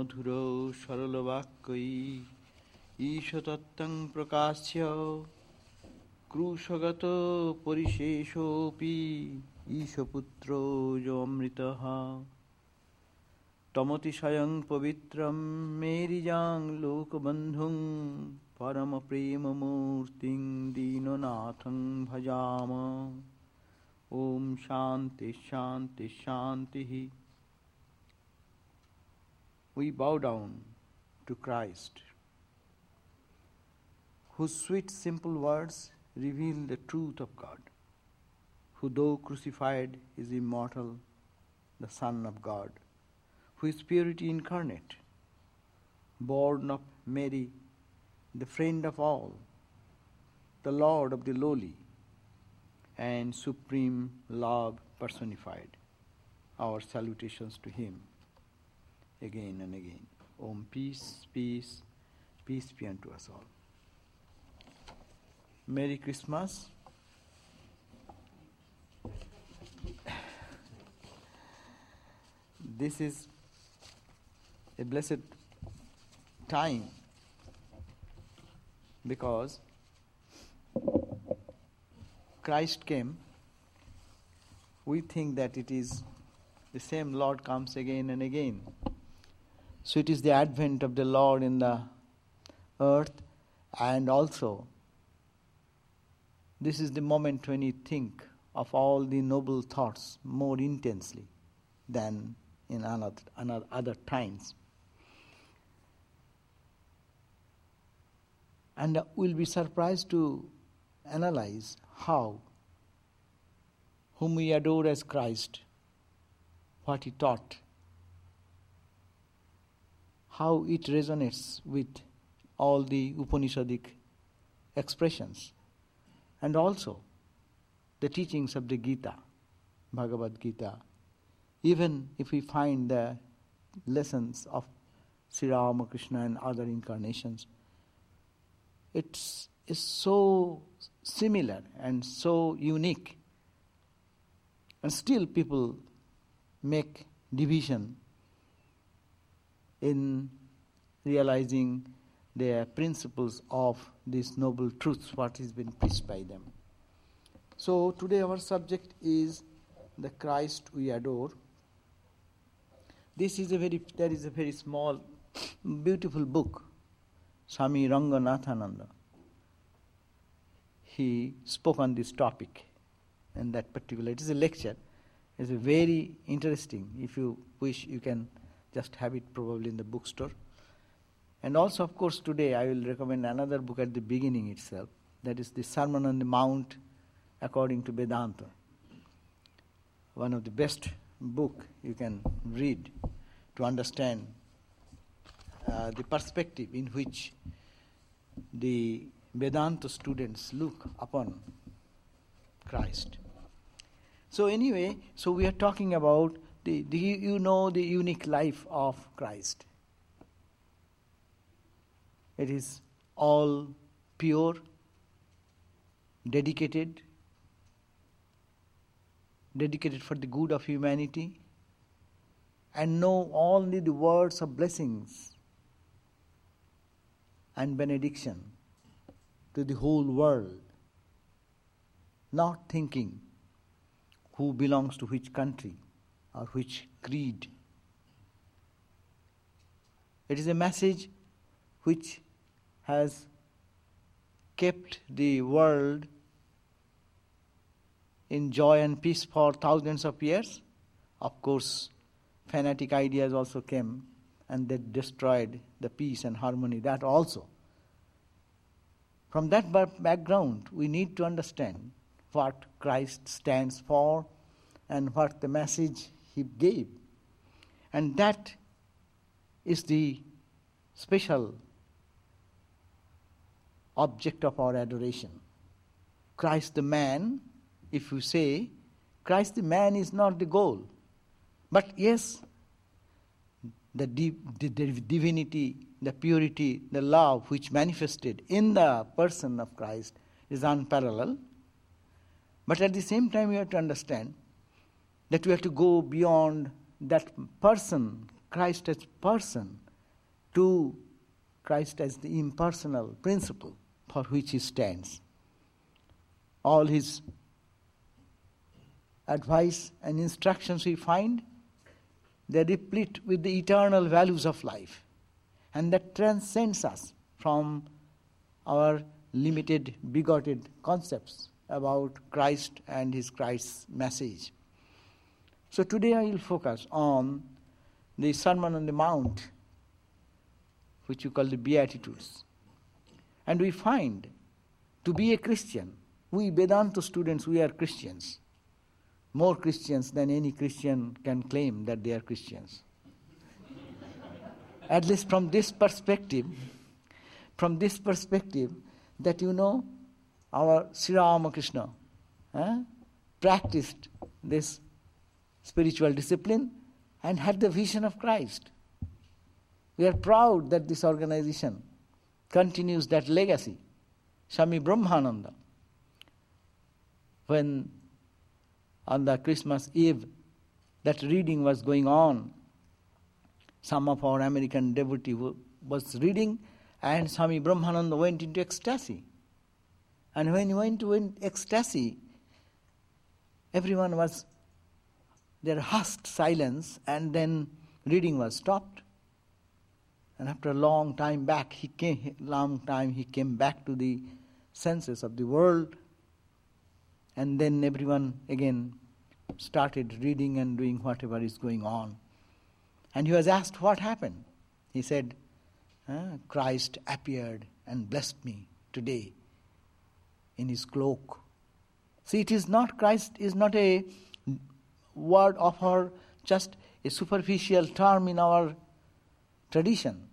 মধুরৌ সরলবাক্যই ঈশতত্ত্বং প্রকাশ্য ক্রুশগত পরিশেষোপি ঈশপুত্র যমৃত তমতি স্বয়ং পবিত্রম মেরিজাং লোকবন্ধুং परमप्रेममूर्तिं दीननाथं भजाम ॐ शान्तिः शान्तिः we bow down to Christ, whose sweet, simple words reveal the truth of God, who, though crucified, is immortal, the Son of God, who is purity incarnate, born of Mary, the friend of all, the Lord of the lowly, and supreme love personified. Our salutations to Him again and again. Om, peace, peace, peace be unto us all. Merry Christmas. This is a blessed time because Christ came. We think that it is the same Lord comes again and again. So it is the advent of the Lord in the earth, and also this is the moment when you think of all the noble thoughts more intensely than in another, another other times. And we'll be surprised to analyze how whom we adore as Christ, what he taught how it resonates with all the Upanishadic expressions and also the teachings of the Gita, Bhagavad Gita. Even if we find the lessons of Sri Ramakrishna and other incarnations, it's, so similar and so unique. And still, people make division in realizing the principles of these noble truths, what has been preached by them. So today our subject is the Christ we adore. This is a very there is a very small, beautiful book, Swami Ranganathananda. He spoke on this topic in that particular. It is a lecture. It's a very interesting. If you wish, you can just have it probably in the bookstore. And also, of course, today I will recommend another book at the beginning itself. That is the Sermon on the Mount according to Vedanta. One of the best book you can read to understand uh, the perspective in which the Vedanta students look upon Christ. So anyway, so we are talking about the, you know the unique life of Christ. It is all pure, dedicated, dedicated for the good of humanity, and know only the words of blessings and benediction to the whole world, not thinking who belongs to which country or which creed. It is a message which has kept the world in joy and peace for thousands of years. Of course, fanatic ideas also came and they destroyed the peace and harmony, that also. From that background, we need to understand what Christ stands for and what the message he gave. And that is the special object of our adoration. Christ the man, if you say, Christ the man is not the goal. But yes, the, the, the divinity, the purity, the love which manifested in the person of Christ is unparalleled. But at the same time, you have to understand that we have to go beyond that person, Christ as person, to Christ as the impersonal principle for which he stands. All his advice and instructions we find, they're replete with the eternal values of life. And that transcends us from our limited, bigoted concepts about Christ and his Christ's message. So today I will focus on the Sermon on the Mount, which you call the Beatitudes. And we find to be a Christian, we Vedanta students, we are Christians. More Christians than any Christian can claim that they are Christians. At least from this perspective, from this perspective, that you know, our Sri Ramakrishna eh, practiced this spiritual discipline and had the vision of Christ. We are proud that this organization continues that legacy. Swami Brahmananda, when on the Christmas Eve that reading was going on, some of our American devotee was reading, and Swami Brahmananda went into ecstasy. And when he went into ecstasy, everyone was there hushed silence, and then reading was stopped. And after a long time back, he came long time he came back to the senses of the world, and then everyone again started reading and doing whatever is going on. And he was asked what happened. He said, ah, Christ appeared and blessed me today in his cloak. See, it is not Christ is not a word of our just a superficial term in our tradition.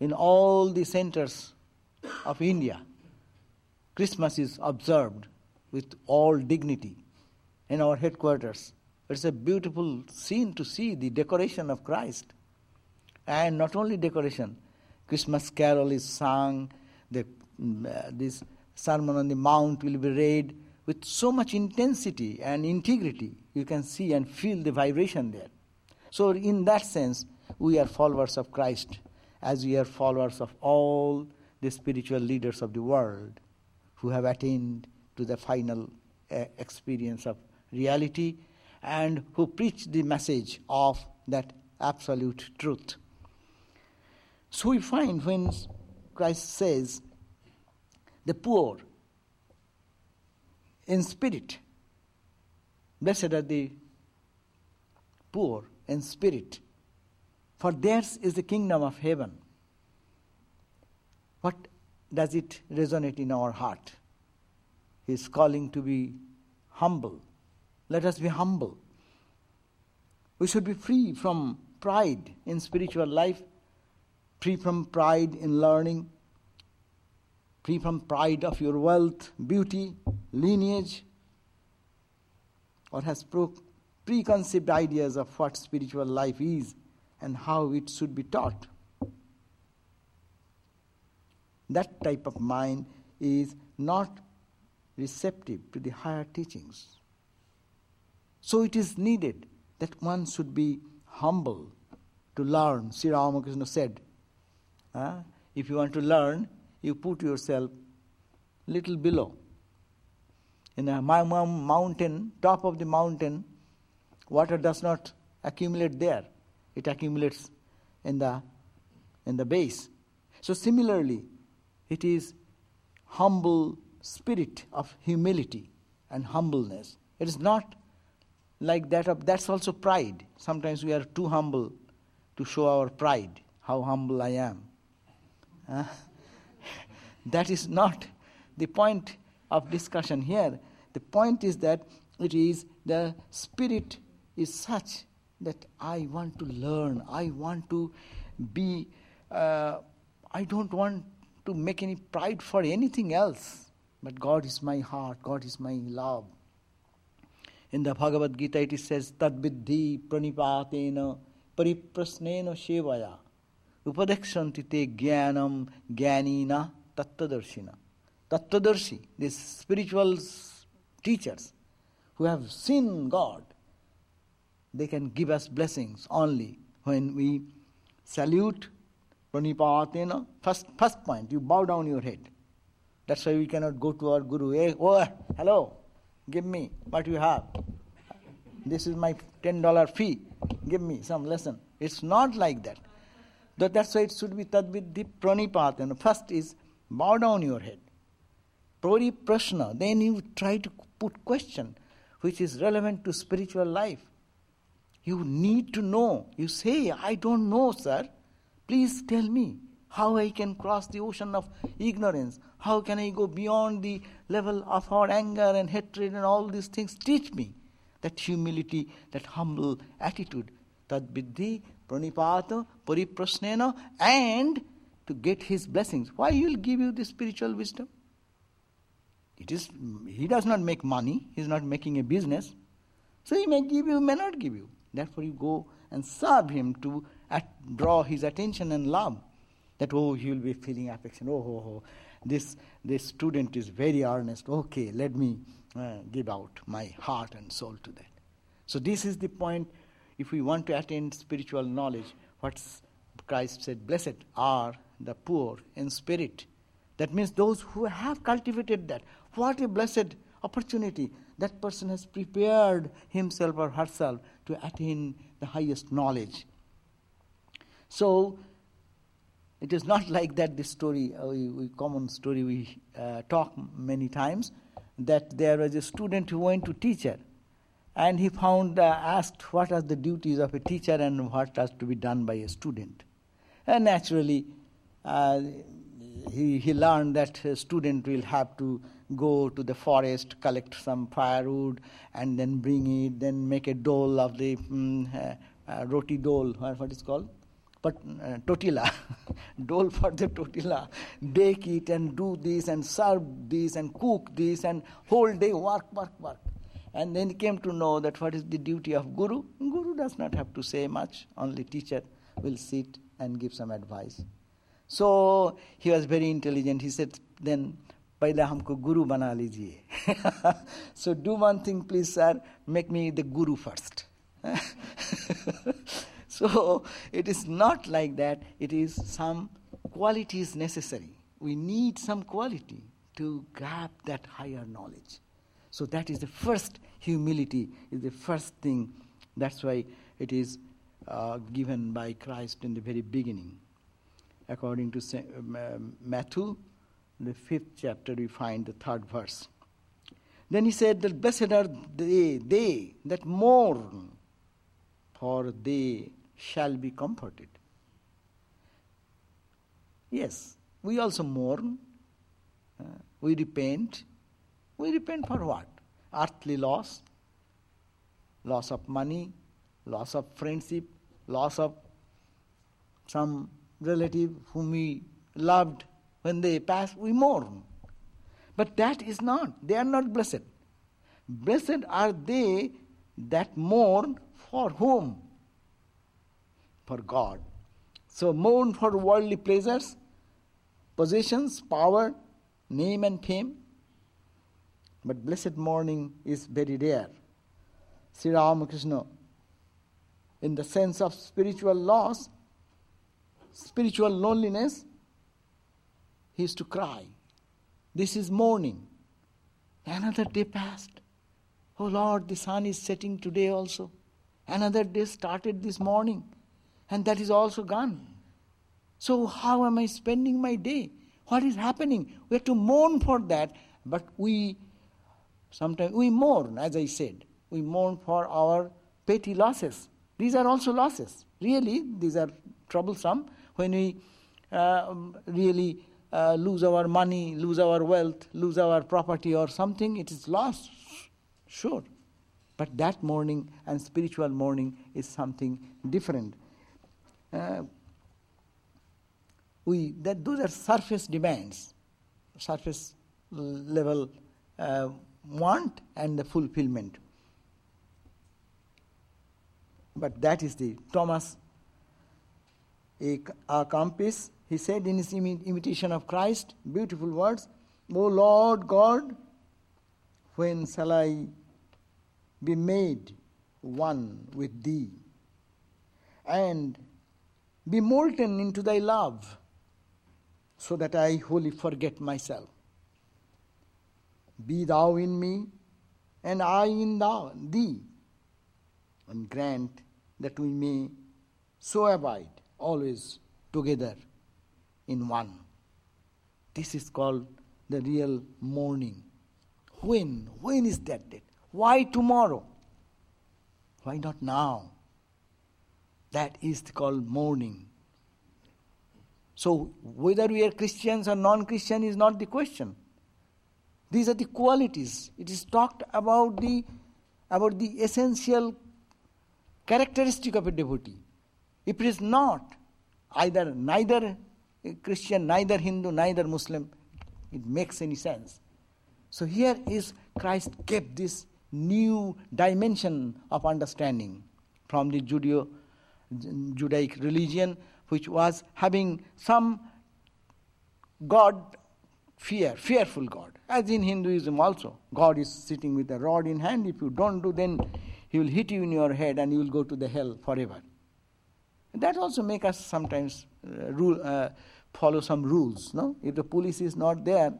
In all the centers of India, Christmas is observed with all dignity in our headquarters. It's a beautiful scene to see the decoration of Christ. And not only decoration, Christmas carol is sung, the, uh, this Sermon on the Mount will be read with so much intensity and integrity. You can see and feel the vibration there. So, in that sense, we are followers of Christ as we are followers of all the spiritual leaders of the world who have attained to the final uh, experience of reality and who preach the message of that absolute truth. So we find when Christ says, the poor in spirit, blessed are the poor in spirit, for theirs is the kingdom of heaven. What does it resonate in our heart? He is calling to be humble. Let us be humble. We should be free from pride in spiritual life, free from pride in learning, free from pride of your wealth, beauty, lineage, or has preconceived ideas of what spiritual life is and how it should be taught. That type of mind is not receptive to the higher teachings. So it is needed that one should be humble to learn. Sri Ramakrishna said, uh, if you want to learn, you put yourself little below. In a mountain, top of the mountain, water does not accumulate there. It accumulates in the, in the base. So similarly, it is humble spirit of humility and humbleness. It is not like that of that's also pride. Sometimes we are too humble to show our pride, how humble I am. Uh, that is not the point of discussion here. The point is that it is the spirit is such that I want to learn, I want to be, uh, I don't want to make any pride for anything else. But God is my heart, God is my love. In the Bhagavad Gita it says, Tad vidhi pranipatena pariprasnena shevaya upadekshanti te jnanam jnanina tattadarshina. Tattadarshi, these spiritual teachers who have seen God, they can give us blessings only when we salute Pranipatena. First, first point, you bow down your head. That's why we cannot go to our Guru. Hey, oh, hello, give me what you have. This is my $10 fee. Give me some lesson. It's not like that. That's why it should be tadvidhi pranipatena. First is bow down your head. Pori prashna. Then you try to put question which is relevant to spiritual life. You need to know. You say, I don't know, sir. Please tell me how I can cross the ocean of ignorance. How can I go beyond the level of our anger and hatred and all these things? Teach me that humility, that humble attitude. Tad vidhi pranipata, pariprasnena, and to get his blessings. Why he will give you the spiritual wisdom? It is he does not make money, he is not making a business. So he may give you, may not give you. Therefore you go and serve him to at, draw his attention and love. That oh he will be feeling affection. Oh, oh, oh. This this student is very earnest. Okay, let me uh, give out my heart and soul to that. So this is the point. If we want to attain spiritual knowledge, what Christ said, "Blessed are the poor in spirit." That means those who have cultivated that. What a blessed opportunity. That person has prepared himself or herself to attain the highest knowledge. So, it is not like that this story, a uh, common story we uh, talk many times, that there was a student who went to teacher and he found, uh, asked what are the duties of a teacher and what has to be done by a student. And naturally, uh, he, he learned that a student will have to go to the forest, collect some firewood, and then bring it, then make a dole of the um, uh, uh, roti dole, what is called? But uh, dole for the tortilla, bake it and do this and serve this and cook this and whole day work, work, work. And then he came to know that what is the duty of guru. Guru does not have to say much, only teacher will sit and give some advice. So he was very intelligent. He said, then पहले हमको गुरु बना लीजिए so do one thing please sir make me the guru first so it is not like that it is some quality is necessary we need some quality to grab that higher knowledge so that is the first humility is the first thing that's why it is uh, given by christ in the very beginning according to um, Matthew, the fifth chapter, we find the third verse. Then he said that blessed are they, they that mourn, for they shall be comforted. Yes, we also mourn, uh, we repent. We repent for what? Earthly loss, loss of money, loss of friendship, loss of some relative whom we loved, when they pass, we mourn. But that is not, they are not blessed. Blessed are they that mourn for whom? For God. So mourn for worldly pleasures, possessions, power, name, and fame. But blessed mourning is very rare. Sri Ramakrishna, in the sense of spiritual loss, spiritual loneliness, he used to cry. This is mourning. Another day passed. Oh Lord, the sun is setting today also. Another day started this morning, and that is also gone. So, how am I spending my day? What is happening? We have to mourn for that, but we sometimes we mourn, as I said. We mourn for our petty losses. These are also losses. Really, these are troublesome, when we uh, really uh, lose our money, lose our wealth, lose our property or something, it is lost, sure. But that mourning and spiritual mourning is something different. Uh, we, that those are surface demands, surface level uh, want and the fulfillment. But that is the Thomas a, a Kempis. He said in his imitation of Christ, beautiful words, O Lord God, when shall I be made one with thee? And be molten into thy love, so that I wholly forget myself. Be thou in me, and I in thou, thee, and grant that we may so abide always together in one. This is called the real mourning. When? When is that date? Why tomorrow? Why not now? That is called mourning. So, whether we are Christians or non Christian is not the question. These are the qualities. It is talked about the, about the essential characteristic of a devotee. If it is not, either neither Christian, neither Hindu, neither Muslim, it makes any sense. So here is Christ kept this new dimension of understanding from the Judeo Judaic religion, which was having some God fear, fearful God. As in Hinduism also, God is sitting with a rod in hand. If you don't do, then He will hit you in your head and you will go to the hell forever. That also make us sometimes uh, rule, uh, follow some rules. No, if the police is not there,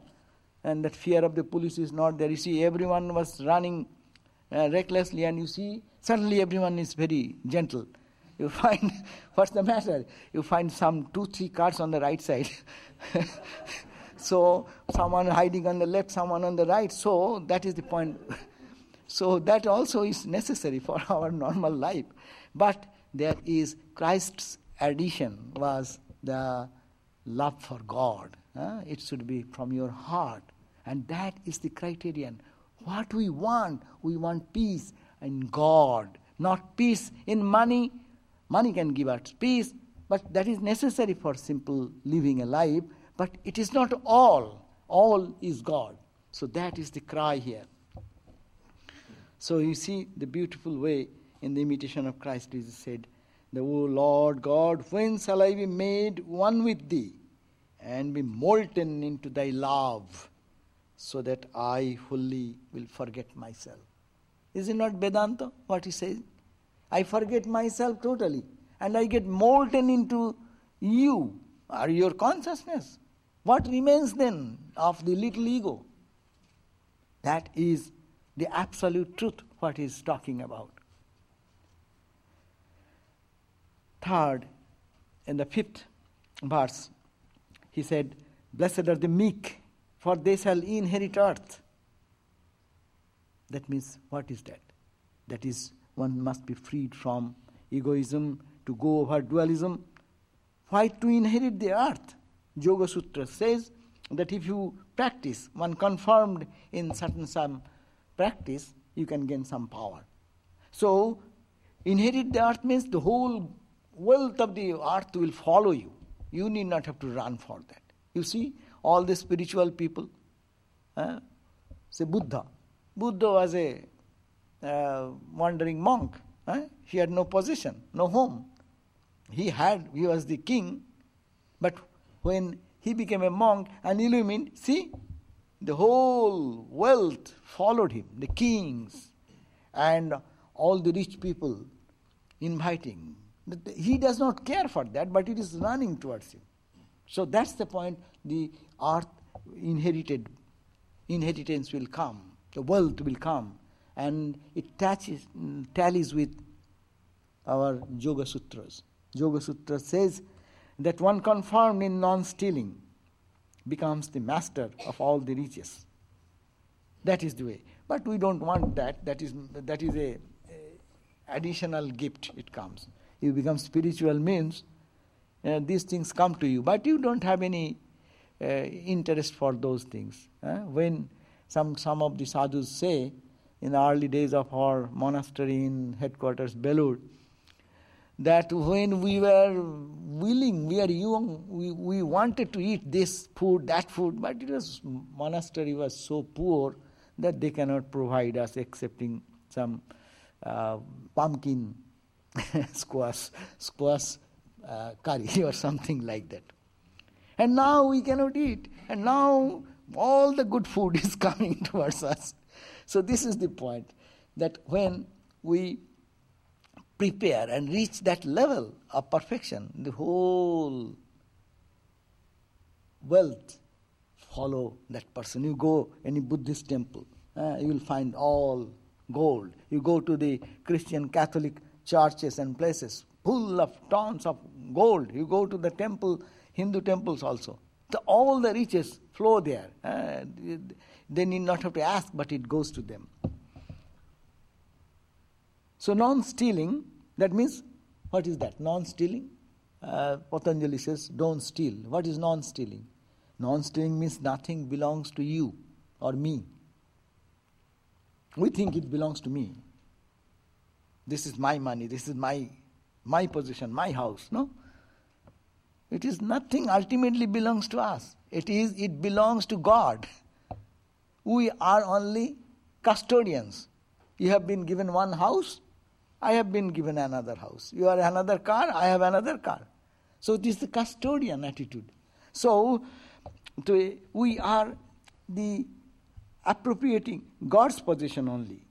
and that fear of the police is not there, you see everyone was running uh, recklessly, and you see suddenly everyone is very gentle. You find what's the matter? You find some two, three cars on the right side. so someone hiding on the left, someone on the right. So that is the point. so that also is necessary for our normal life. But there is Christ's addition was the love for God. Uh, it should be from your heart. And that is the criterion. What we want, we want peace in God, not peace in money. Money can give us peace, but that is necessary for simple living a life. But it is not all. All is God. So that is the cry here. So you see the beautiful way in the imitation of Christ, Jesus said, The O Lord God, when shall I be made one with thee and be molten into thy love, so that I wholly will forget myself? Is it not Vedanta what he says? I forget myself totally and I get molten into you or your consciousness. What remains then of the little ego? That is the absolute truth, what he is talking about. Third, in the fifth verse, he said, Blessed are the meek, for they shall inherit earth. That means, what is that? That is, one must be freed from egoism to go over dualism. Why to inherit the earth? Yoga Sutra says that if you practice, one confirmed in certain some practice, you can gain some power. So, inherit the earth means the whole wealth of the earth will follow you. You need not have to run for that. You see, all the spiritual people, uh, say Buddha. Buddha was a uh, wandering monk. Uh, he had no position, no home. He had, he was the king, but when he became a monk and illumined, see, the whole wealth followed him, the kings and all the rich people inviting, he does not care for that, but it is running towards him. So that's the point. The earth inherited inheritance will come, the wealth will come, and it touches, tallies with our Yoga Sutras. Yoga Sutra says that one confirmed in non stealing becomes the master of all the riches. That is the way. But we don't want that. That is, that is a, a additional gift it comes you become spiritual means uh, these things come to you, but you don't have any uh, interest for those things. Uh, when some, some of the sadhus say, in the early days of our monastery in headquarters, Belur, that when we were willing, we are young, we, we wanted to eat this food, that food, but it was monastery was so poor that they cannot provide us excepting some uh, pumpkin squash, squash uh, curry or something like that. And now we cannot eat. And now all the good food is coming towards us. So this is the point that when we prepare and reach that level of perfection, the whole wealth follow that person. You go any Buddhist temple, uh, you will find all gold. You go to the Christian Catholic churches and places full of tons of gold. You go to the temple, Hindu temples also. The, all the riches flow there. Uh, they need not have to ask, but it goes to them. So, non stealing, that means, what is that? Non stealing? Uh, Patanjali says, don't steal. What is non stealing? Non stealing means nothing belongs to you or me. We think it belongs to me. This is my money, this is my, my position, my house. No? It is nothing ultimately belongs to us. It is it belongs to God. We are only custodians. You have been given one house, I have been given another house. You are another car, I have another car. So it is the custodian attitude. So to, we are the appropriating God's position only.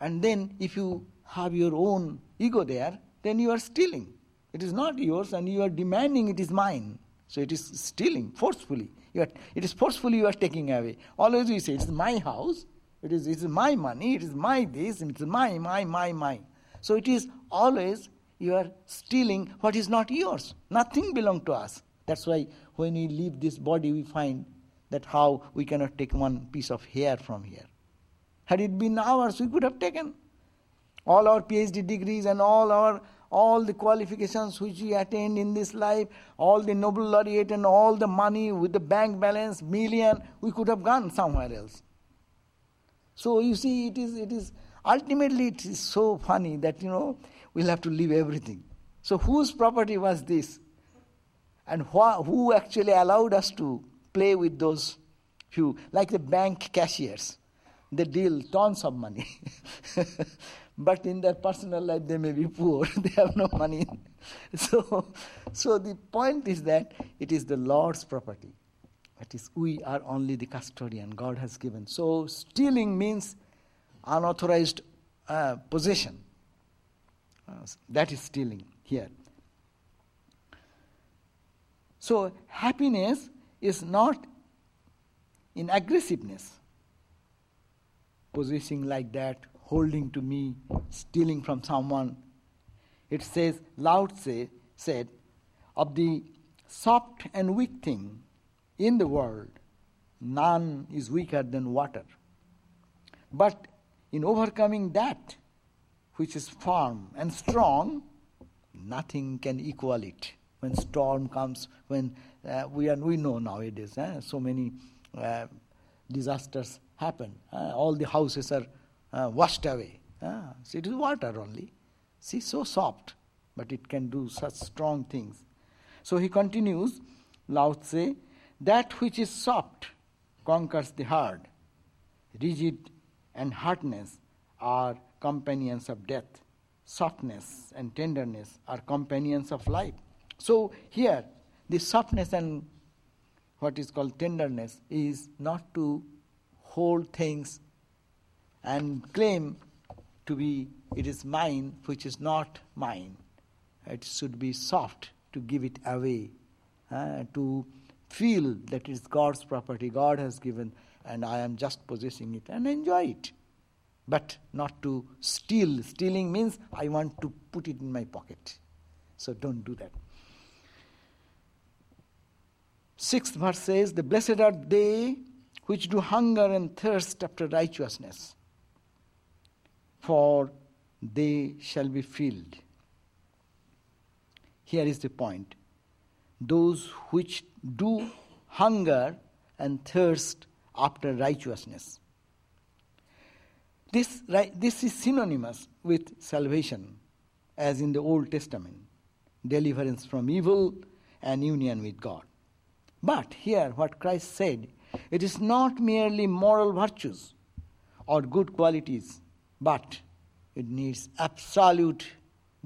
And then if you have your own ego there, then you are stealing. It is not yours and you are demanding it is mine. So it is stealing forcefully. Are, it is forcefully you are taking away. Always we say, it's my house, it is, it is my money, it is my this, it is my, my, my, my. So it is always you are stealing what is not yours. Nothing belongs to us. That's why when we leave this body, we find that how we cannot take one piece of hair from here. Had it been ours, we could have taken all our PhD degrees and all our all the qualifications which we attained in this life, all the Nobel laureate and all the money with the bank balance, million, we could have gone somewhere else. So you see, it is it is ultimately it is so funny that you know we'll have to leave everything. So whose property was this? And wh- who actually allowed us to play with those few, like the bank cashiers? They deal tons of money. but in their personal life they may be poor, they have no money. so, so the point is that it is the Lord's property. That is, we are only the custodian God has given. So, stealing means unauthorized uh, possession. Uh, that is stealing here. So, happiness is not in aggressiveness, possessing like that, holding to me, stealing from someone. It says, Lao Tse said, of the soft and weak thing in the world, none is weaker than water. But in overcoming that which is firm and strong, nothing can equal it when storm comes, when uh, we, are, we know nowadays, eh, so many uh, disasters happen. Uh, all the houses are uh, washed away. Ah, so it is water only. See, so soft, but it can do such strong things. So he continues, Lao Tse, that which is soft conquers the hard. Rigid and hardness are companions of death. Softness and tenderness are companions of life. So here, the softness and what is called tenderness is not to hold things and claim to be it is mine which is not mine. It should be soft to give it away, uh, to feel that it is God's property, God has given, and I am just possessing it and enjoy it. But not to steal. Stealing means I want to put it in my pocket. So don't do that. Sixth verse says, The blessed are they which do hunger and thirst after righteousness, for they shall be filled. Here is the point. Those which do hunger and thirst after righteousness. This, this is synonymous with salvation, as in the Old Testament deliverance from evil and union with God. But here, what Christ said, it is not merely moral virtues or good qualities, but it needs absolute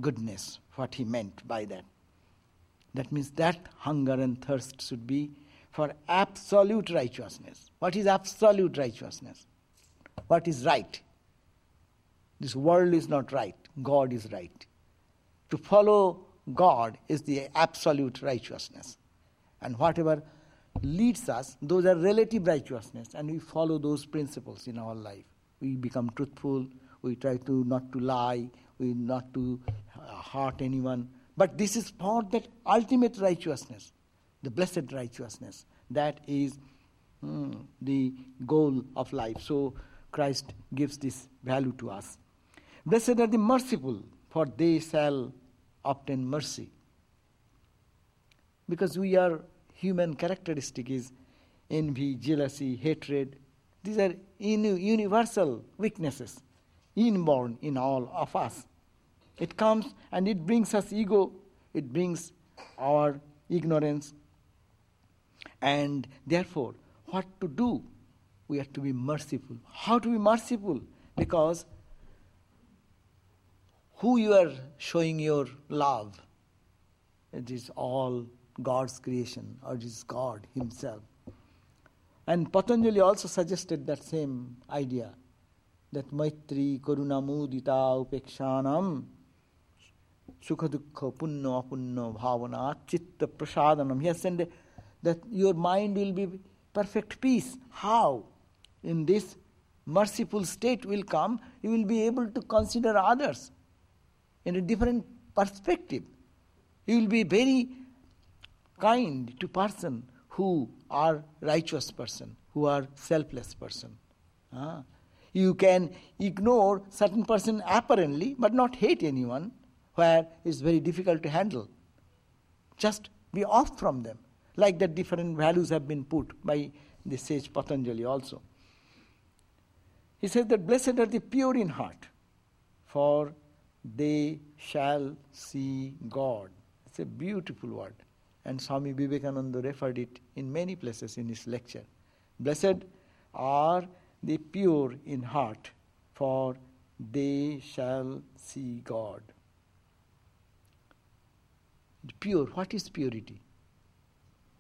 goodness, what he meant by that. That means that hunger and thirst should be for absolute righteousness. What is absolute righteousness? What is right? This world is not right, God is right. To follow God is the absolute righteousness. And whatever leads us, those are relative righteousness, and we follow those principles in our life. We become truthful, we try to not to lie, we not to hurt anyone. But this is for that ultimate righteousness, the blessed righteousness. That is mm, the goal of life. So Christ gives this value to us. Blessed are the merciful, for they shall obtain mercy. Because we are human characteristic is envy, jealousy, hatred. These are universal weaknesses inborn in all of us. It comes and it brings us ego, it brings our ignorance. And therefore, what to do? We have to be merciful. How to be merciful? Because who you are showing your love, it is all God's creation, or is God Himself. And Patanjali also suggested that same idea that Maitri, Karuna, Mudita, Upekshanam, Sukha Dukha, Punna, Apunna, Bhavana, Chitta, Prasadanam. He has said that your mind will be perfect peace. How? In this merciful state will come, you will be able to consider others in a different perspective. You will be very kind to person who are righteous person, who are selfless person. Ah. You can ignore certain person apparently, but not hate anyone, where it's very difficult to handle. Just be off from them. Like that different values have been put by the sage Patanjali also. He says that blessed are the pure in heart, for they shall see God. It's a beautiful word. And Swami Vivekananda referred it in many places in his lecture. Blessed are the pure in heart, for they shall see God. Pure, what is purity?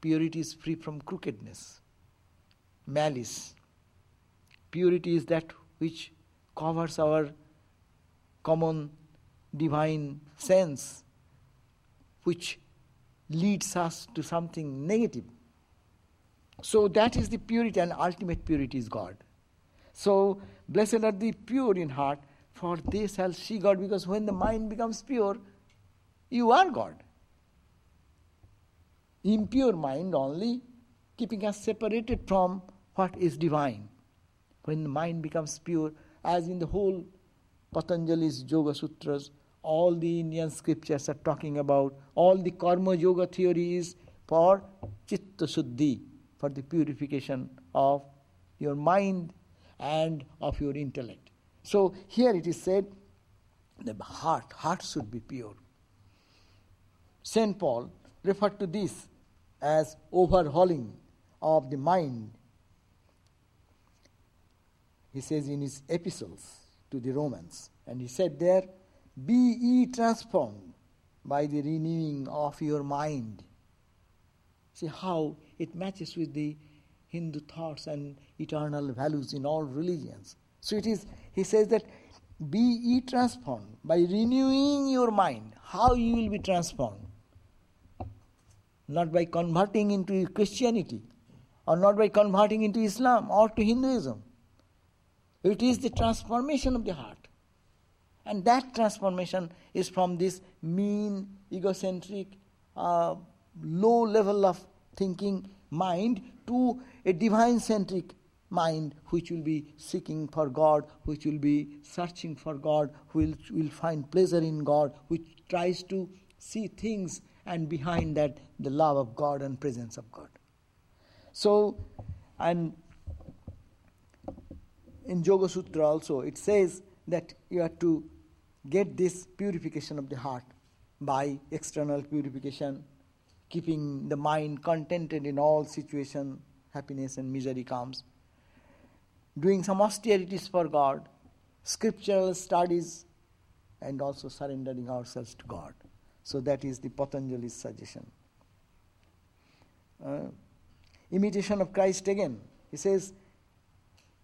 Purity is free from crookedness, malice. Purity is that which covers our common divine sense, which leads us to something negative. So that is the purity, and ultimate purity is God. So, blessed are the pure in heart, for they shall see God, because when the mind becomes pure, you are God. Impure mind only keeping us separated from what is divine. When the mind becomes pure, as in the whole Patanjali's Yoga Sutras, all the Indian scriptures are talking about, all the Karma Yoga theory is for Chitta Shuddhi, for the purification of your mind and of your intellect. So here it is said the heart, heart should be pure. St. Paul referred to this as overhauling of the mind. He says in his epistles to the Romans, and he said there, Be ye transformed by the renewing of your mind. See how it matches with the Hindu thoughts and eternal values in all religions. So it is, he says that be ye transformed by renewing your mind. How you will be transformed? Not by converting into Christianity or not by converting into Islam or to Hinduism. It is the transformation of the heart. And that transformation is from this mean, egocentric, uh, low level of thinking mind to a divine centric mind which will be seeking for God, which will be searching for God, which will find pleasure in God, which tries to see things and behind that the love of God and presence of God. So, and in Yoga Sutra also it says that you have to get this purification of the heart by external purification keeping the mind contented in all situation, happiness and misery comes. Doing some austerities for God, scriptural studies, and also surrendering ourselves to God. So that is the Patanjali's suggestion. Uh, imitation of Christ again. He says,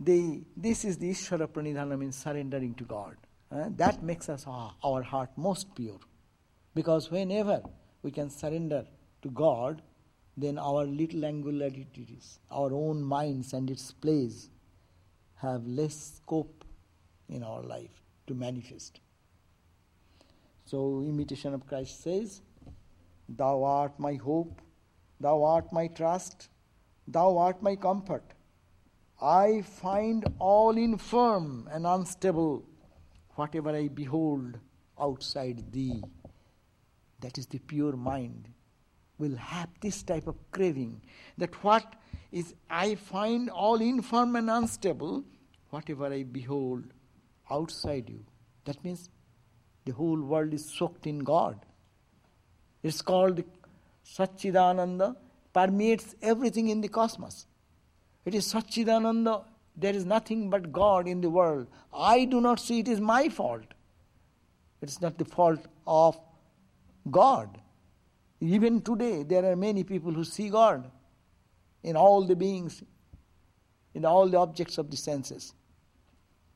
this is the Ishvara Pranidhana means surrendering to God. Uh, that makes us our, our heart most pure. Because whenever we can surrender to God, then our little angularities, our own minds and its plays have less scope in our life to manifest. So, imitation of Christ says, Thou art my hope, Thou art my trust, Thou art my comfort. I find all infirm and unstable whatever I behold outside Thee. That is the pure mind will have this type of craving that what is I find all infirm and unstable whatever I behold outside you. That means the whole world is soaked in God. It's called Satchidananda, permeates everything in the cosmos. It is Satchidananda, there is nothing but God in the world. I do not see it is my fault. It is not the fault of God. Even today, there are many people who see God in all the beings, in all the objects of the senses.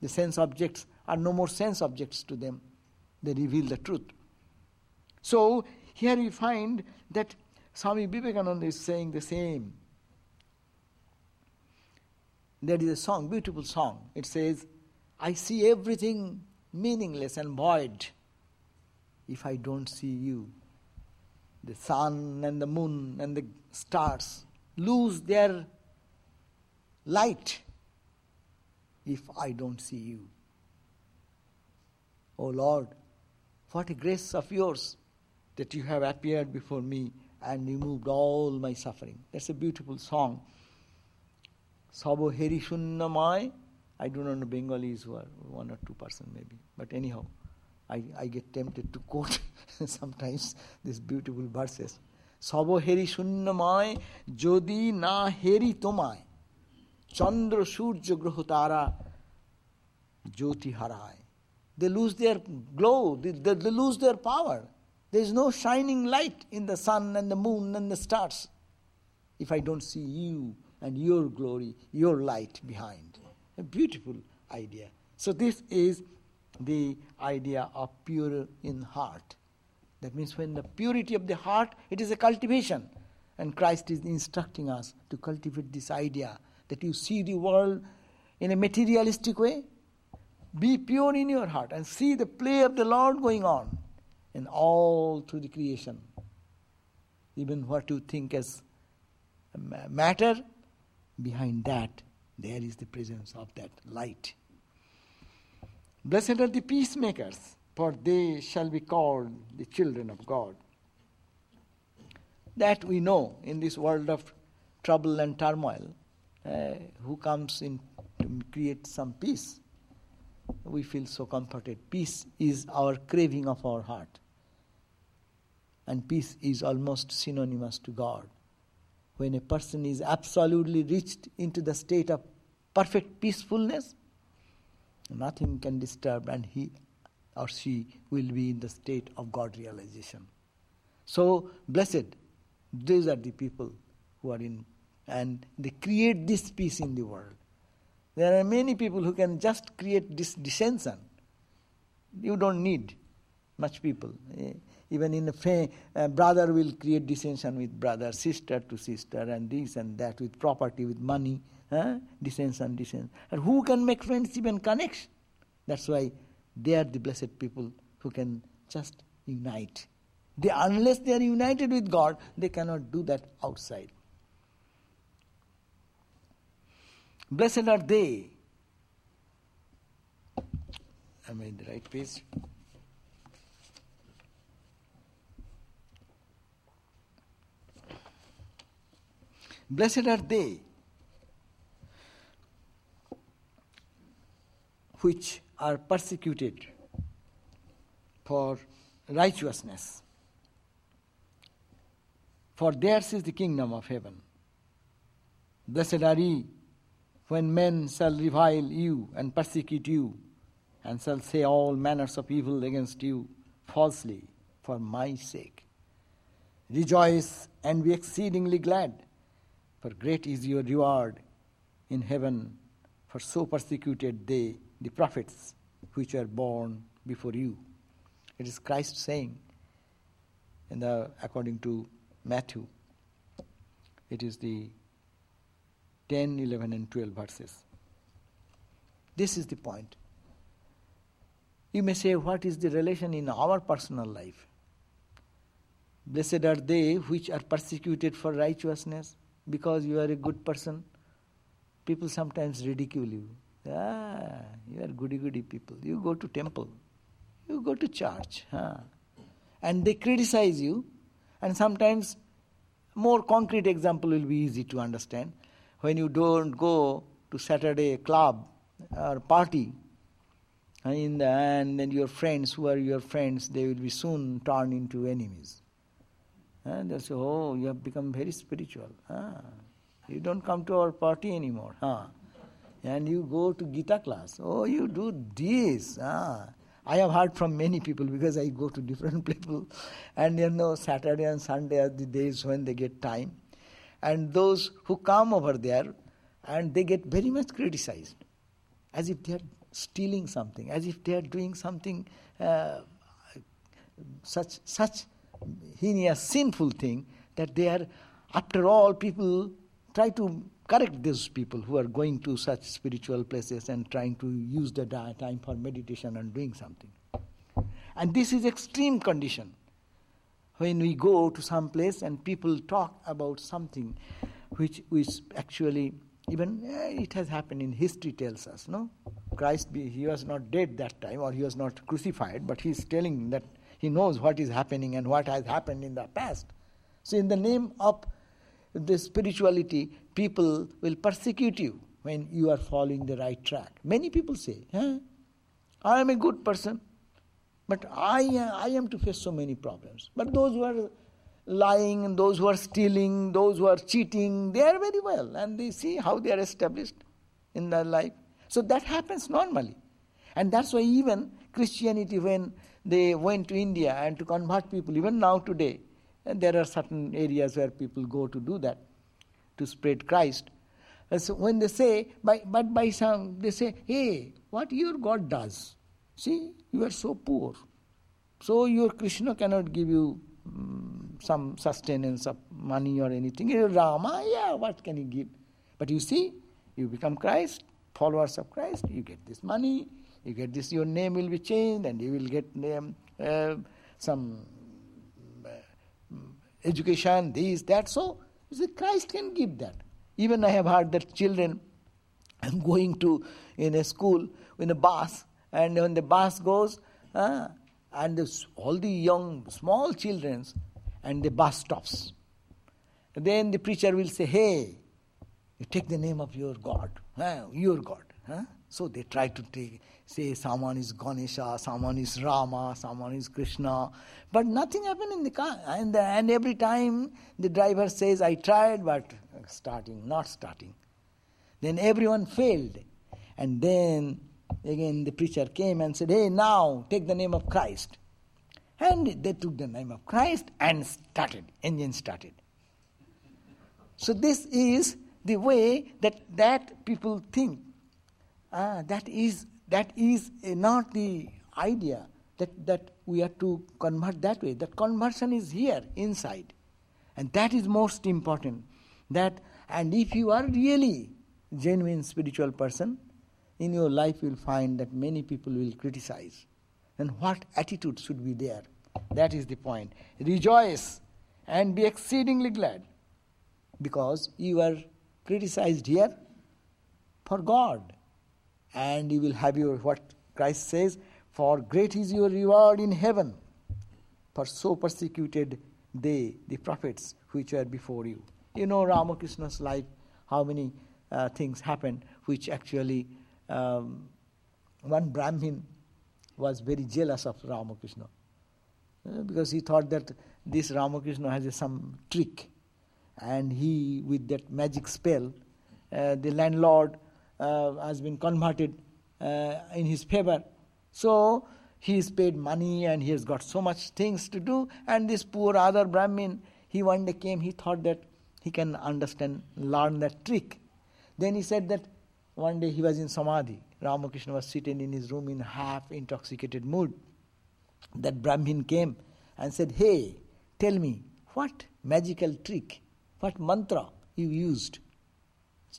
The sense objects are no more sense objects to them, they reveal the truth. So, here we find that Swami Vivekananda is saying the same. There is a song, beautiful song. It says, I see everything meaningless and void if I don't see you. The sun and the moon and the stars lose their light if I don't see you. Oh Lord, what a grace of yours that you have appeared before me and removed all my suffering. That's a beautiful song. Sabo Heri Shunnamai. I do not know Bengalis who are one or two percent maybe. But anyhow, I, I get tempted to quote sometimes these beautiful verses. Sabo Heri Shunnamai Jodi Na Heri Tomai Graha Tara Jyoti Harai. They lose their glow, they, they, they lose their power. There is no shining light in the sun and the moon and the stars if I don't see you and your glory, your light behind. A beautiful idea. So, this is the idea of pure in heart. That means when the purity of the heart, it is a cultivation. And Christ is instructing us to cultivate this idea that you see the world in a materialistic way. Be pure in your heart and see the play of the Lord going on and all through the creation. Even what you think as matter, behind that, there is the presence of that light. Blessed are the peacemakers, for they shall be called the children of God. That we know in this world of trouble and turmoil, uh, who comes in to create some peace, we feel so comforted. Peace is our craving of our heart and peace is almost synonymous to God. When a person is absolutely reached into the state of perfect peacefulness, nothing can disturb, and he or she will be in the state of God realization. So, blessed, these are the people who are in, and they create this peace in the world. There are many people who can just create this dissension. You don't need much people. Eh, Even in a fa- uh, brother will create dissension with brother, sister to sister, and this and that with property, with money, huh? dissension, dissension. And who can make friendship and connection? That's why they are the blessed people who can just unite. They, unless they are united with God, they cannot do that outside. Blessed are they. Am I in the right page? Blessed are they which are persecuted for righteousness, for theirs is the kingdom of heaven. Blessed are ye when men shall revile you and persecute you, and shall say all manners of evil against you falsely for my sake. Rejoice and be exceedingly glad for great is your reward in heaven, for so persecuted they the prophets which were born before you. It is Christ saying, in the, according to Matthew. It is the 10, 11, and 12 verses. This is the point. You may say, what is the relation in our personal life? Blessed are they which are persecuted for righteousness because you are a good person. People sometimes ridicule you. Ah, you are goody goody people. You go to temple. You go to church. Huh? And they criticize you. And sometimes more concrete example will be easy to understand. When you don't go to Saturday club or party, and the end, then your friends, who are your friends, they will be soon turned into enemies. And they'll say, Oh, you have become very spiritual. Ah, you don't come to our party anymore. Huh? And you go to Gita class. Oh, you do this. Ah. I have heard from many people because I go to different people. And you know, Saturday and Sunday are the days when they get time. And those who come over there, and they get very much criticized, as if they are stealing something, as if they are doing something uh, such such heinous, sinful thing that they are, after all, people try to correct those people who are going to such spiritual places and trying to use the time for meditation and doing something. And this is extreme condition. When we go to some place and people talk about something which is actually even eh, it has happened in history tells us no christ he was not dead that time or he was not crucified but he is telling that he knows what is happening and what has happened in the past. So, in the name of the spirituality, people will persecute you when you are following the right track. Many people say? I am a good person, but I, I am to face so many problems. But those who are lying, and those who are stealing, those who are cheating, they are very well, and they see how they are established in their life. So that happens normally. And that's why even Christianity, when they went to India and to convert people, even now today. And there are certain areas where people go to do that, to spread Christ. And so when they say, by, but by some, they say, hey, what your God does? See, you are so poor. So your Krishna cannot give you um, some sustenance of money or anything. You're Rama, yeah, what can he give? But you see, you become Christ, followers of Christ, you get this money, you get this, your name will be changed, and you will get uh, some uh, education, this, that. So, you see, Christ can give that. Even I have heard that children I'm going to in a school in a bus, and when the bus goes, uh, and this, all the young, small children, and the bus stops. Then the preacher will say, Hey, you take the name of your God, huh? your God. Huh? So they try to take, say someone is Ganesha, someone is Rama, someone is Krishna, but nothing happened in the car. And, the, and every time the driver says, I tried, but starting, not starting. Then everyone failed. And then again the preacher came and said, Hey, now take the name of Christ. And they took the name of Christ and started, engine started. So this is the way that, that people think. Ah, that is that is not the idea that, that we have to convert that way. That conversion is here inside. And that is most important. That and if you are really genuine spiritual person, in your life you will find that many people will criticize. And what attitude should be there? That is the point. Rejoice and be exceedingly glad because you are criticized here for God and you will have your what Christ says, for great is your reward in heaven. For so persecuted they, the prophets which were before you. You know Ramakrishna's life, how many uh, things happened, which actually um, one Brahmin was very jealous of Ramakrishna uh, because he thought that this Ramakrishna has some trick, and he, with that magic spell, uh, the landlord has been converted uh, in his favor. So he is paid money and he has got so much things to do. And this poor other Brahmin, he one day came, he thought that he can understand, learn that trick. Then he said that one day he was in Samadhi. Ramakrishna was sitting in his room in half intoxicated mood. That Brahmin came and said, Hey, tell me what magical trick, what mantra you used.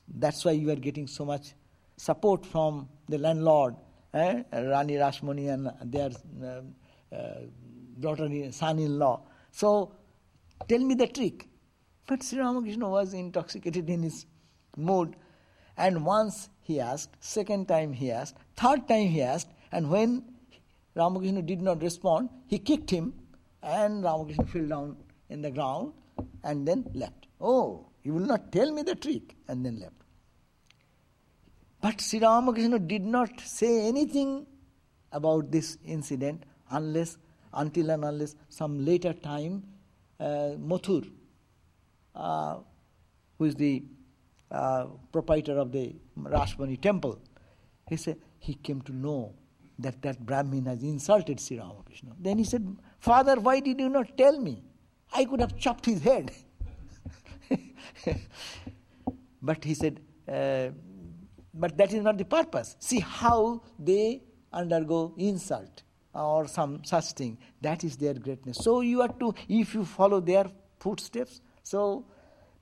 That's why you are getting so much support from the landlord, eh? Rani Rashmani and their uh, uh, daughter, son-in-law. So tell me the trick. But Sri Ramakrishna was intoxicated in his mood. And once he asked, second time he asked, third time he asked, and when Ramakrishna did not respond, he kicked him, and Ramakrishna fell down in the ground and then left. Oh, he will not tell me the trick, and then left. But Sri Ramakrishna did not say anything about this incident unless, until and unless some later time, uh, Mathur, uh, who is the uh, proprietor of the Rashmani temple, he said he came to know that that Brahmin has insulted Sri Ramakrishna. Then he said, Father, why did you not tell me? I could have chopped his head. but he said, uh, but that is not the purpose. See how they undergo insult or some such thing. That is their greatness. So you are to, if you follow their footsteps, so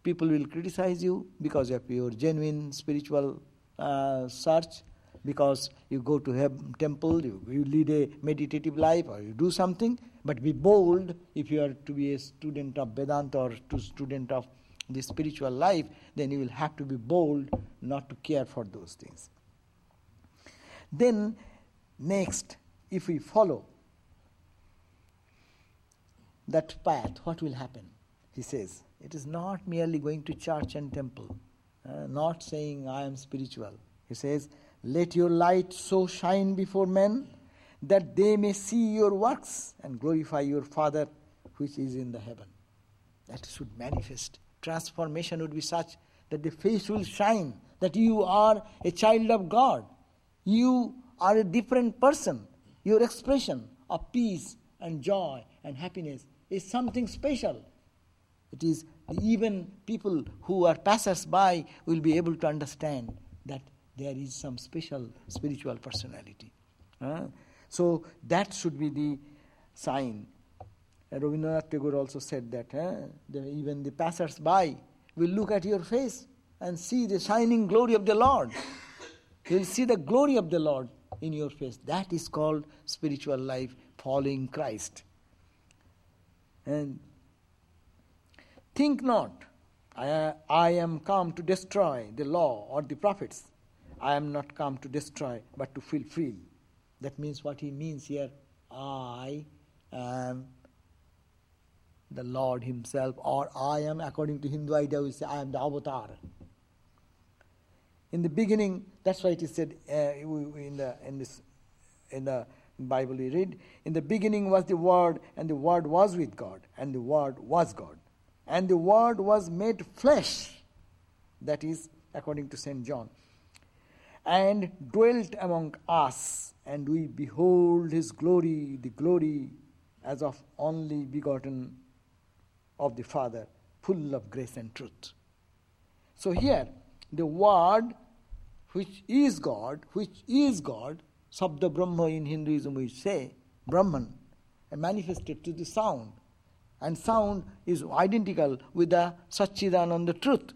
people will criticize you because of your genuine spiritual uh, search, because you go to a temple, you, you lead a meditative life, or you do something. But be bold if you are to be a student of Vedanta or to student of the spiritual life, then you will have to be bold not to care for those things. Then, next, if we follow that path, what will happen? He says, it is not merely going to church and temple, uh, not saying I am spiritual. He says, let your light so shine before men that they may see your works and glorify your Father which is in the heaven. That should manifest transformation would be such that the face will shine, that you are a child of God. You are a different person. Your expression of peace and joy and happiness is something special. It is even people who are passers by will be able to understand that there is some special spiritual personality. Uh, so that should be the sign Rabindranath Tagore also said that eh, even the passers by will look at your face and see the shining glory of the Lord. Will see the glory of the Lord in your face. That is called spiritual life, following Christ. And think not, I, I am come to destroy the law or the prophets. I am not come to destroy, but to fulfill. That means what he means here I am the Lord Himself, or I am, according to Hindu idea, we say, I am the avatar. In the beginning, that's why it is said uh, in, the, in, this, in the Bible we read, in the beginning was the Word, and the Word was with God, and the Word was God. And the Word was made flesh, that is, according to St. John, and dwelt among us, and we behold his glory, the glory as of only begotten of the Father, full of grace and truth. So here, the word which is God, which is God, Sabda Brahma in Hinduism we say, Brahman, manifested to the sound. And sound is identical with the Satchidananda truth.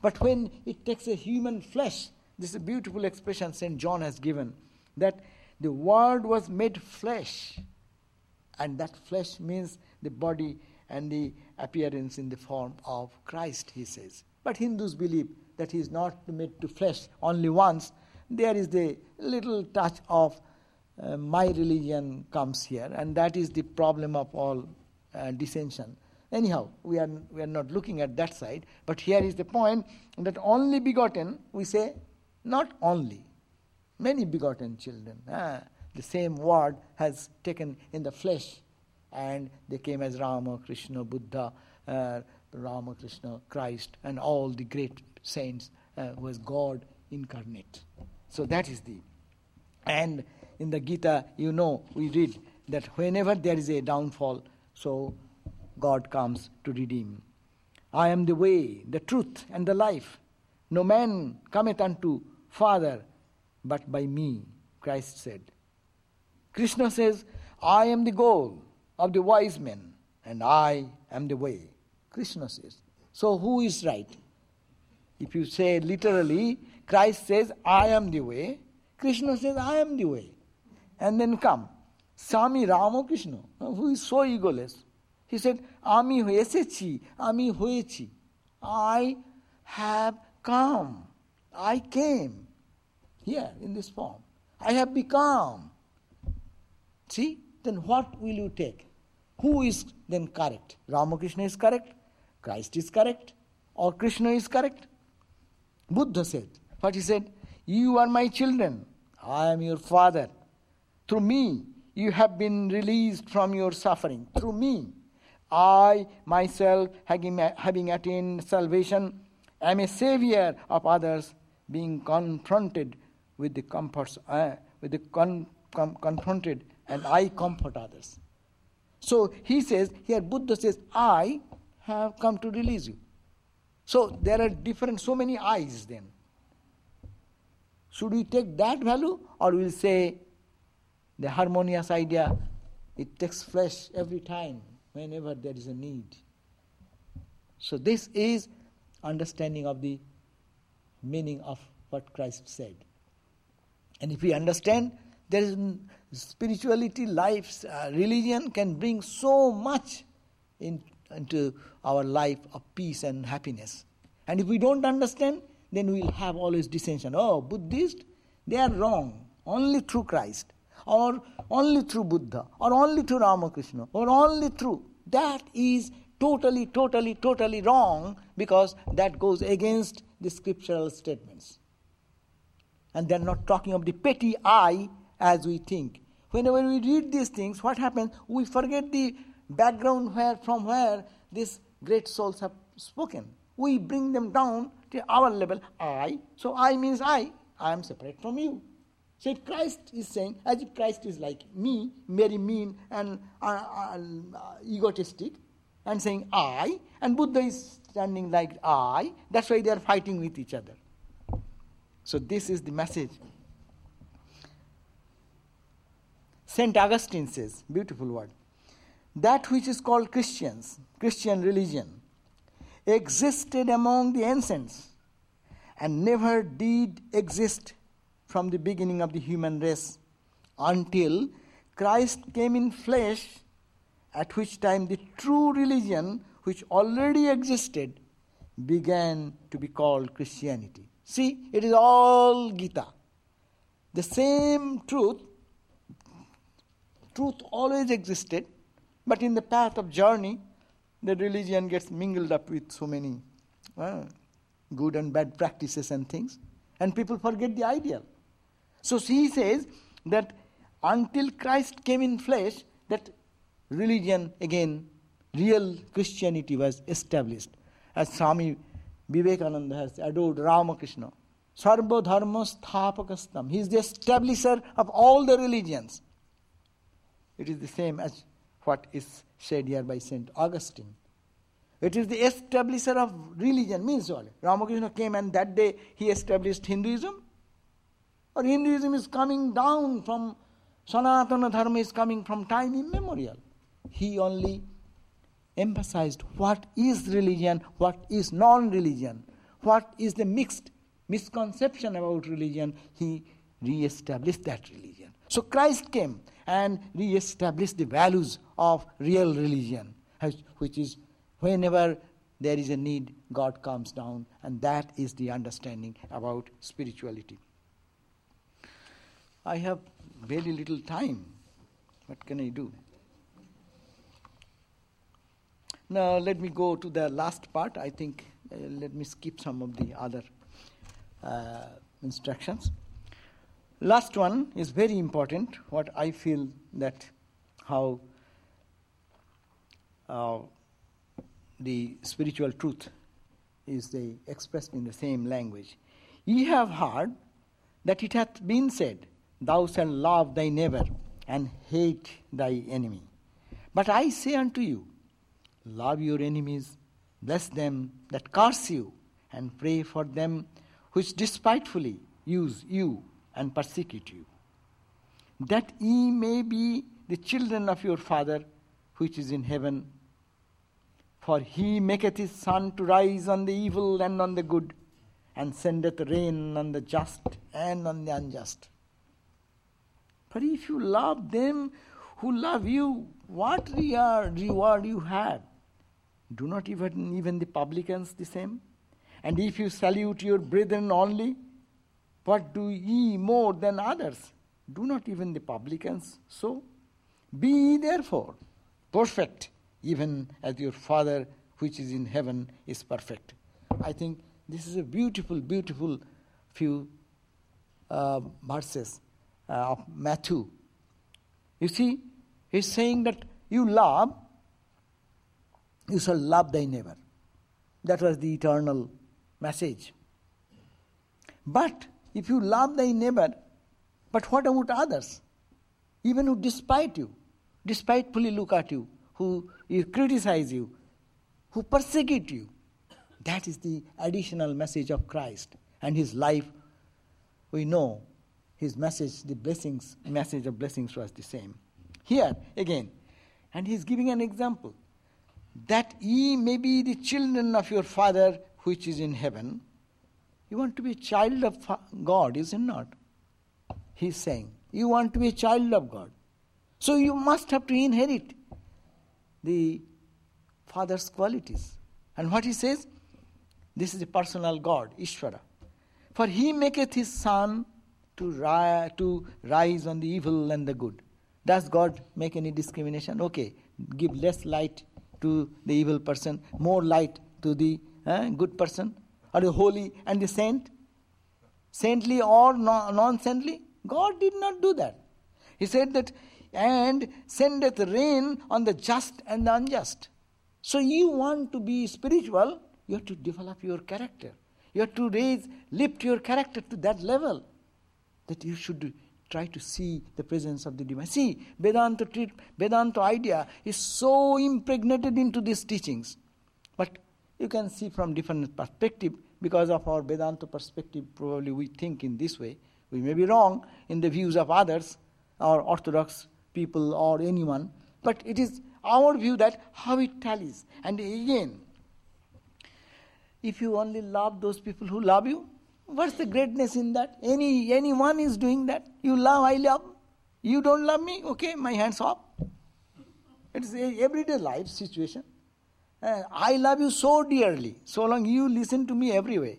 But when it takes a human flesh, this is a beautiful expression St. John has given, that the Word was made flesh. And that flesh means the body and the appearance in the form of Christ, he says. But Hindus believe that he is not made to flesh only once. There is the little touch of uh, my religion comes here, and that is the problem of all uh, dissension. Anyhow, we are, we are not looking at that side, but here is the point that only begotten, we say, not only, many begotten children. Ah, the same word has taken in the flesh and they came as Rama, Krishna, Buddha, uh, Rama, Krishna, Christ, and all the great saints uh, was God incarnate. So that is the. And in the Gita, you know, we read that whenever there is a downfall, so God comes to redeem. I am the way, the truth, and the life. No man cometh unto Father but by me, Christ said. Krishna says, I am the goal of the wise men, and I am the way. Krishna says. So, who is right? If you say literally, Christ says, I am the way. Krishna says, I am the way. And then come, Sami Ramakrishna, who is so egoless. He said, Ami hoyesechi, Ami hoyechi. I have come. I came. Here, in this form. I have become. See? Then what will you take? Who is then correct? Ramakrishna is correct, Christ is correct, or Krishna is correct? Buddha said, what he said, You are my children, I am your father. Through me, you have been released from your suffering. Through me, I myself, having attained salvation, am a savior of others, being confronted with the comforts, uh, with the con- com- confronted, and I comfort others. So he says, here Buddha says, I have come to release you. So there are different, so many eyes then. Should we take that value or we'll say the harmonious idea, it takes flesh every time? whenever there is a need. So, this is understanding of the meaning of what Christ said. And if we understand, there is spirituality, life, uh, religion can bring so much in, into our life of peace and happiness. And if we don't understand, then we'll have always dissension. Oh, Buddhist, they are wrong. Only through Christ or only through Buddha, or only through Ramakrishna, or only through. That is totally, totally, totally wrong because that goes against the scriptural statements. And they're not talking of the petty I as we think. Whenever we read these things, what happens? We forget the background where from where these great souls have spoken. We bring them down to our level, I. So I means I. I am separate from you. So Christ is saying, as if Christ is like me, very mean and uh, uh, egotistic, and saying I, and Buddha is standing like I. That's why they are fighting with each other. So this is the message. Saint Augustine says, beautiful word, that which is called Christians, Christian religion, existed among the ancients and never did exist from the beginning of the human race until Christ came in flesh, at which time the true religion, which already existed, began to be called Christianity. See, it is all Gita. The same truth, truth always existed, but in the path of journey, the religion gets mingled up with so many uh, good and bad practices and things, and people forget the ideal. So he says that until Christ came in flesh, that religion again, real Christianity was established. As Swami Vivekananda has adored Ramakrishna. Sarva Dharma Sthapakastam. He is the establisher of all the religions. It is the same as what is said here by Saint Augustine. It is the establisher of religion, means what? Ramakrishna came and that day he established Hinduism. Or Hinduism is coming down from Sanatana Dharma is coming from time immemorial. He only emphasized what is religion, what is non religion, what is the mixed misconception about religion. He re established that religion. So Christ came and re-establish the values of real religion, which is whenever there is a need, God comes down, and that is the understanding about spirituality. I have very little time. What can I do? Now, let me go to the last part. I think uh, let me skip some of the other uh, instructions. Last one is very important. What I feel that how uh, the spiritual truth is the, expressed in the same language. Ye have heard that it hath been said, Thou shalt love thy neighbor and hate thy enemy. But I say unto you, love your enemies, bless them that curse you, and pray for them which despitefully use you and persecute you, that ye may be the children of your Father which is in heaven. For he maketh his sun to rise on the evil and on the good, and sendeth rain on the just and on the unjust. But if you love them who love you, what reward you have? Do not even, even the publicans the same? And if you salute your brethren only, what do ye more than others? Do not even the publicans so? Be ye therefore perfect, even as your Father which is in heaven is perfect. I think this is a beautiful, beautiful few uh, verses uh, of Matthew. You see, he's saying that you love, you shall love thy neighbor. That was the eternal message. But if you love thy neighbor, but what about others? Even who despite you, despitefully look at you, who criticize you, who persecute you. That is the additional message of Christ and his life. We know his message, the blessings, message of blessings was the same. Here, again, and he's giving an example that ye may be the children of your Father which is in heaven. You want to be a child of God, is it not? He's saying, You want to be a child of God. So you must have to inherit the Father's qualities. And what he says? This is a personal God, Ishvara. For he maketh his sun to, ri- to rise on the evil and the good. Does God make any discrimination? Okay, give less light to the evil person, more light to the uh, good person, or the holy and the saint? Saintly or non saintly? God did not do that. He said that, and sendeth rain on the just and the unjust. So you want to be spiritual, you have to develop your character. You have to raise, lift your character to that level that you should try to see the presence of the divine. See, Vedanta, Vedanta idea is so impregnated into these teachings. You can see from different perspective, because of our Vedanta perspective, probably we think in this way. We may be wrong in the views of others, or orthodox people, or anyone, but it is our view that how it tallies. And again, if you only love those people who love you, what's the greatness in that? Any anyone is doing that. You love, I love. You don't love me, okay, my hands off. It's a everyday life situation. Uh, I love you so dearly, so long you listen to me every way.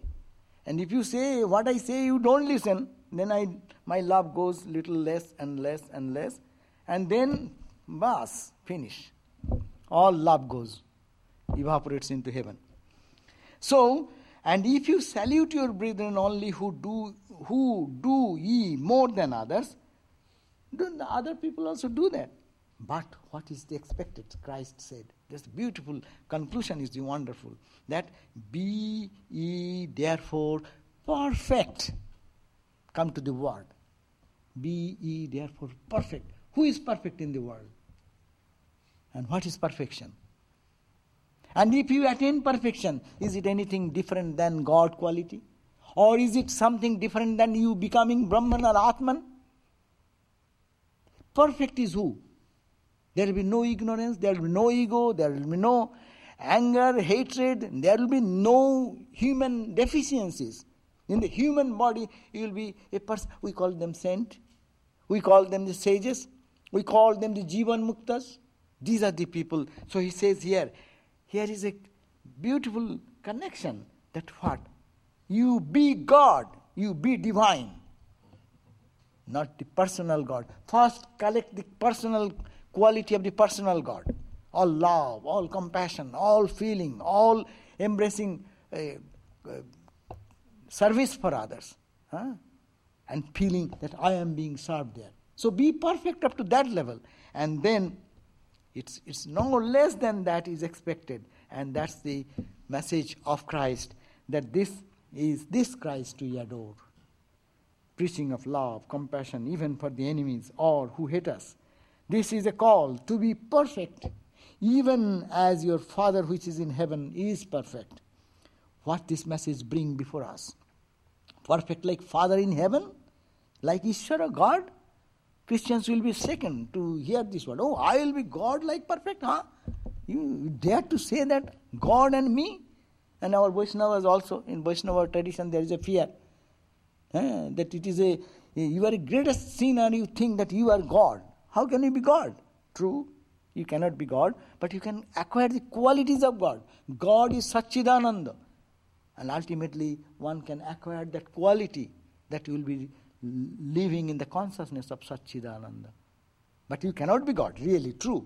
And if you say what I say, you don't listen, then I, my love goes little less and less and less. And then, bas, finish. All love goes, evaporates into heaven. So, and if you salute your brethren only who do who do ye more than others, then the other people also do that. But what is the expected? Christ said. This beautiful conclusion is wonderful. That be ye therefore perfect. Come to the word. Be ye therefore perfect. Who is perfect in the world? And what is perfection? And if you attain perfection, is it anything different than God quality? Or is it something different than you becoming Brahman or Atman? Perfect is who? There will be no ignorance, there will be no ego, there will be no anger, hatred, there will be no human deficiencies. In the human body, you will be a person, we call them saint, we call them the sages, we call them the Jivan Muktas. These are the people. So he says here, here is a beautiful connection that what? You be God, you be divine, not the personal God. First, collect the personal quality of the personal God. All love, all compassion, all feeling, all embracing uh, uh, service for others. Huh? And feeling that I am being served there. So be perfect up to that level. And then it's, it's no less than that is expected. And that's the message of Christ that this is this Christ we adore. Preaching of love, compassion, even for the enemies or who hate us this is a call to be perfect, even as your Father which is in heaven is perfect. What this message bring before us? Perfect like Father in heaven? Like Ishvara, God? Christians will be second to hear this word. Oh, I will be God like perfect, huh? You dare to say that God and me? And our Vaishnavas also, in Vaishnava tradition, there is a fear eh, that it is a, you are a greatest sinner, you think that you are God. How can you be God? True, you cannot be God, but you can acquire the qualities of God. God is Satchidananda. And ultimately, one can acquire that quality that you will be living in the consciousness of Satchidananda. But you cannot be God, really, true.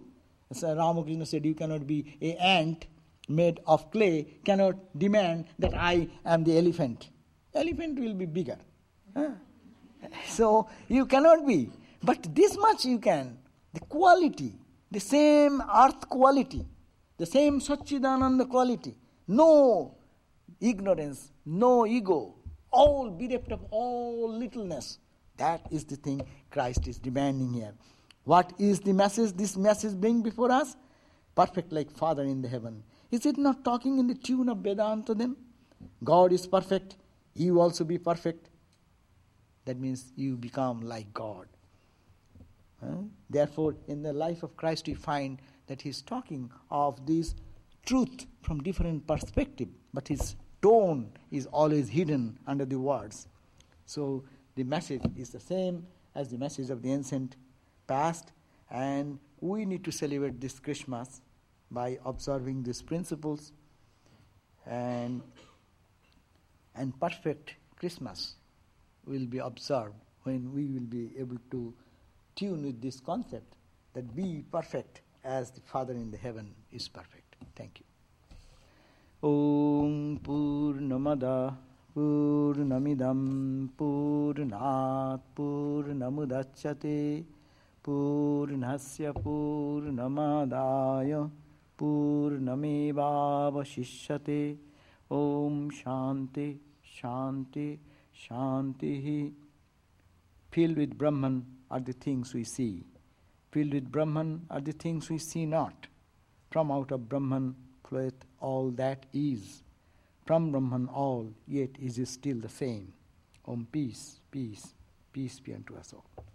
As uh, Ramakrishna said, you cannot be a ant made of clay, cannot demand that I am the elephant. Elephant will be bigger. Huh? So you cannot be. But this much you can. The quality, the same earth quality, the same Satchidananda quality. No ignorance, no ego, all bereft of all littleness. That is the thing Christ is demanding here. What is the message this message bring before us? Perfect like Father in the heaven. Is it not talking in the tune of Vedanta then? God is perfect, you also be perfect. That means you become like God. Therefore, in the life of Christ, we find that he's talking of this truth from different perspective, but his tone is always hidden under the words. So the message is the same as the message of the ancient past, and we need to celebrate this Christmas by observing these principles and and perfect Christmas will be observed when we will be able to tune with this concept that be perfect as the Father in the heaven is perfect. Thank you. Om Purnamada Purnamidam Purnat Purnamudachyate Purnasya Purnamadaya Purnamevavashishyate Om Shanti Shanti Shanti Filled with Brahman are the things we see. Filled with Brahman are the things we see not. From out of Brahman floweth all that is. From Brahman all, yet is still the same. Om peace, peace, peace be unto us all.